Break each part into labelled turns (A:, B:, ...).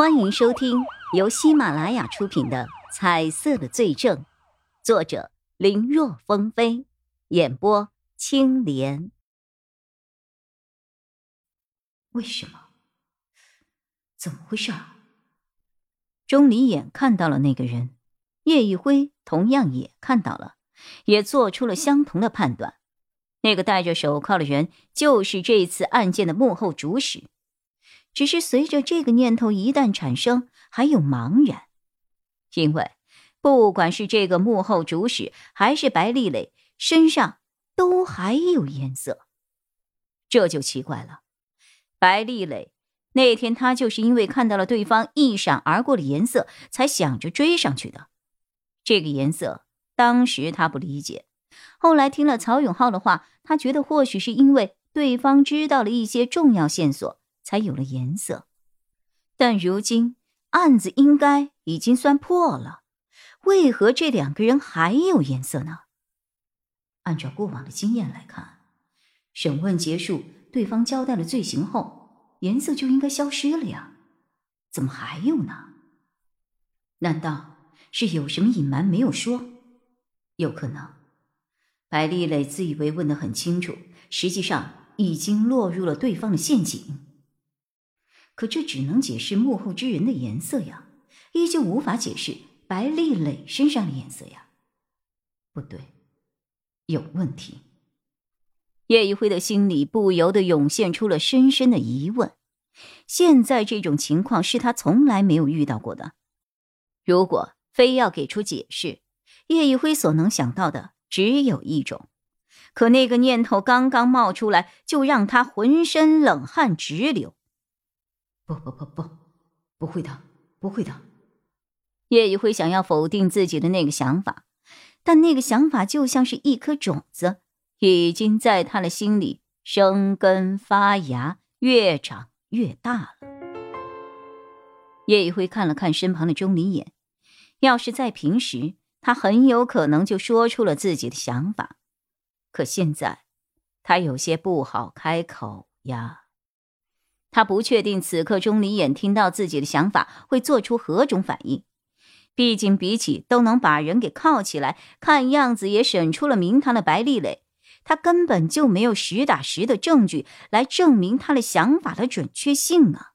A: 欢迎收听由喜马拉雅出品的《彩色的罪证》，作者林若风飞，演播青莲。
B: 为什么？怎么回事？
A: 钟离眼看到了那个人，叶一辉同样也看到了，也做出了相同的判断。那个戴着手铐的人，就是这次案件的幕后主使。只是随着这个念头一旦产生，还有茫然，因为不管是这个幕后主使，还是白丽蕾身上都还有颜色，这就奇怪了。白丽蕾那天，她就是因为看到了对方一闪而过的颜色，才想着追上去的。这个颜色，当时她不理解，后来听了曹永浩的话，她觉得或许是因为对方知道了一些重要线索。才有了颜色，但如今案子应该已经算破了，为何这两个人还有颜色呢？按照过往的经验来看，审问结束，对方交代了罪行后，颜色就应该消失了呀，怎么还有呢？难道是有什么隐瞒没有说？有可能，白丽蕾自以为问得很清楚，实际上已经落入了对方的陷阱。可这只能解释幕后之人的颜色呀，依旧无法解释白丽蕾身上的颜色呀。不对，有问题。叶一辉的心里不由得涌现出了深深的疑问。现在这种情况是他从来没有遇到过的。如果非要给出解释，叶一辉所能想到的只有一种。可那个念头刚刚冒出来，就让他浑身冷汗直流。
B: 不不不不，不会的，不会的。
A: 叶一辉想要否定自己的那个想法，但那个想法就像是一颗种子，已经在他的心里生根发芽，越长越大了。叶一辉看了看身旁的钟离眼，要是在平时，他很有可能就说出了自己的想法，可现在，他有些不好开口呀。他不确定此刻钟离眼听到自己的想法会做出何种反应，毕竟比起都能把人给铐起来，看样子也审出了名堂的白丽蕾，他根本就没有实打实的证据来证明他的想法的准确性啊！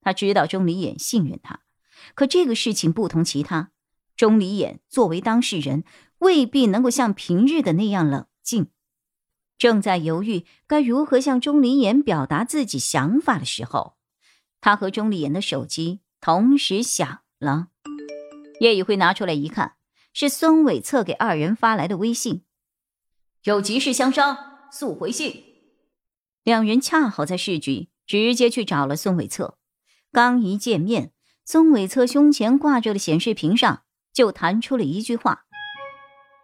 A: 他知道钟离眼信任他，可这个事情不同其他，钟离眼作为当事人，未必能够像平日的那样冷静。正在犹豫该如何向钟离言表达自己想法的时候，他和钟离言的手机同时响了。叶宇辉拿出来一看，是孙伟策给二人发来的微信：“
C: 有急事相商，速回信。”
A: 两人恰好在市局，直接去找了孙伟策。刚一见面，孙伟策胸前挂着的显示屏上就弹出了一句话：“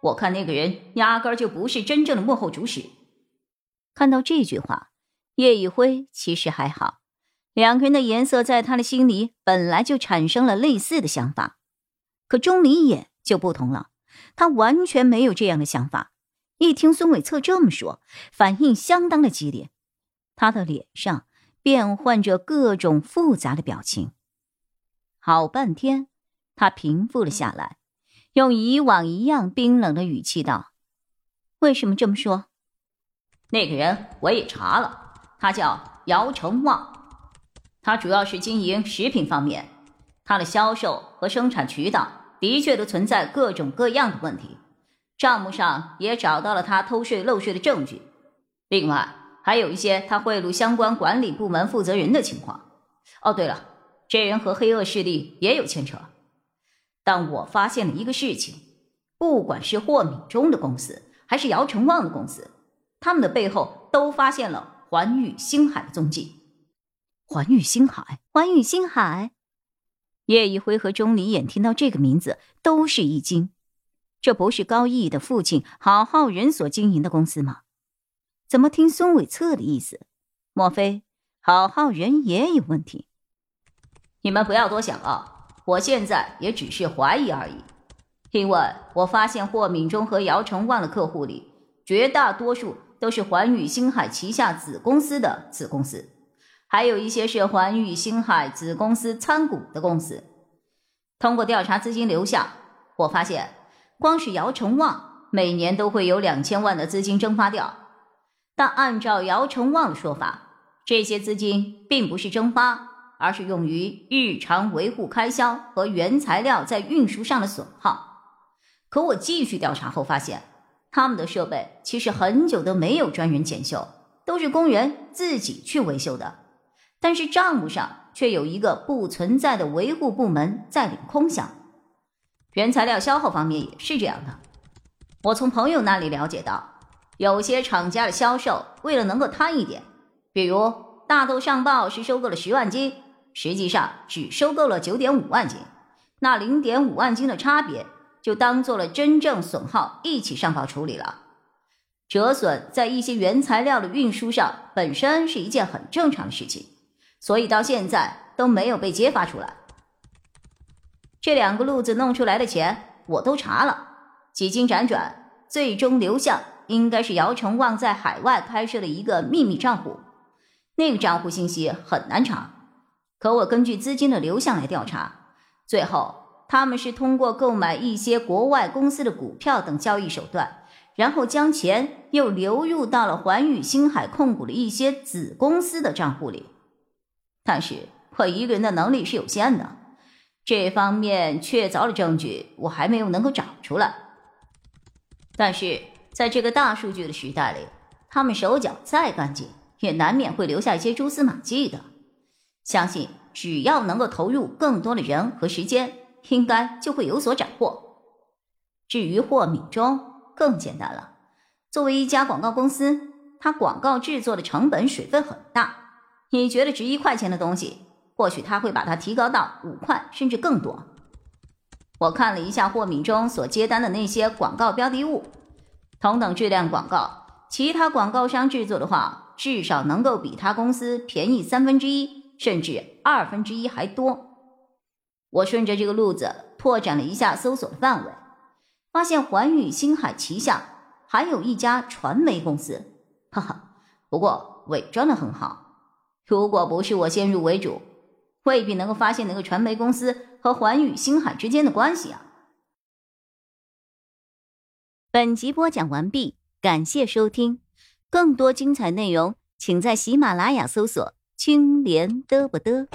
C: 我看那个人压根就不是真正的幕后主使。”
A: 看到这句话，叶宇辉其实还好，两个人的颜色在他的心里本来就产生了类似的想法。可钟离眼就不同了，他完全没有这样的想法。一听孙伟策这么说，反应相当的激烈，他的脸上变换着各种复杂的表情。好半天，他平复了下来，用以往一样冰冷的语气道：“为什么这么说？”
C: 那个人我也查了，他叫姚成旺，他主要是经营食品方面，他的销售和生产渠道的确都存在各种各样的问题，账目上也找到了他偷税漏税的证据，另外还有一些他贿赂相关管理部门负责人的情况。哦，对了，这人和黑恶势力也有牵扯，但我发现了一个事情，不管是霍敏忠的公司，还是姚成旺的公司。他们的背后都发现了环宇星海的踪迹。
A: 环宇星海，环宇星海。叶一辉和钟离眼听到这个名字都是一惊。这不是高毅的父亲郝浩仁所经营的公司吗？怎么听孙伟策的意思？莫非郝浩仁也有问题？
C: 你们不要多想啊！我现在也只是怀疑而已。因为我发现霍敏忠和姚成旺的客户里，绝大多数。都是环宇星海旗下子公司的子公司，还有一些是环宇星海子公司参股的公司。通过调查资金流向，我发现，光是姚成旺每年都会有两千万的资金蒸发掉。但按照姚成旺的说法，这些资金并不是蒸发，而是用于日常维护开销和原材料在运输上的损耗。可我继续调查后发现，他们的设备其实很久都没有专人检修，都是工人自己去维修的。但是账目上却有一个不存在的维护部门在领空饷。原材料消耗方面也是这样的。我从朋友那里了解到，有些厂家的销售为了能够贪一点，比如大豆上报是收购了十万斤，实际上只收购了九点五万斤，那零点五万斤的差别。就当做了真正损耗一起上报处理了。折损在一些原材料的运输上本身是一件很正常的事情，所以到现在都没有被揭发出来。这两个路子弄出来的钱我都查了，几经辗转，最终流向应该是姚成旺在海外开设的一个秘密账户。那个账户信息很难查，可我根据资金的流向来调查，最后。他们是通过购买一些国外公司的股票等交易手段，然后将钱又流入到了环宇星海控股的一些子公司的账户里。但是我一个人的能力是有限的，这方面确凿的证据我还没有能够找出来。但是在这个大数据的时代里，他们手脚再干净，也难免会留下一些蛛丝马迹的。相信只要能够投入更多的人和时间。应该就会有所斩获。至于霍敏忠，更简单了。作为一家广告公司，他广告制作的成本水分很大。你觉得值一块钱的东西，或许他会把它提高到五块甚至更多。我看了一下霍敏忠所接单的那些广告标的物，同等质量广告，其他广告商制作的话，至少能够比他公司便宜三分之一甚至二分之一还多。我顺着这个路子拓展了一下搜索的范围，发现环宇星海旗下还有一家传媒公司，哈哈，不过伪装的很好。如果不是我先入为主，未必能够发现那个传媒公司和环宇星海之间的关系啊。
A: 本集播讲完毕，感谢收听，更多精彩内容请在喜马拉雅搜索“青莲嘚不嘚”。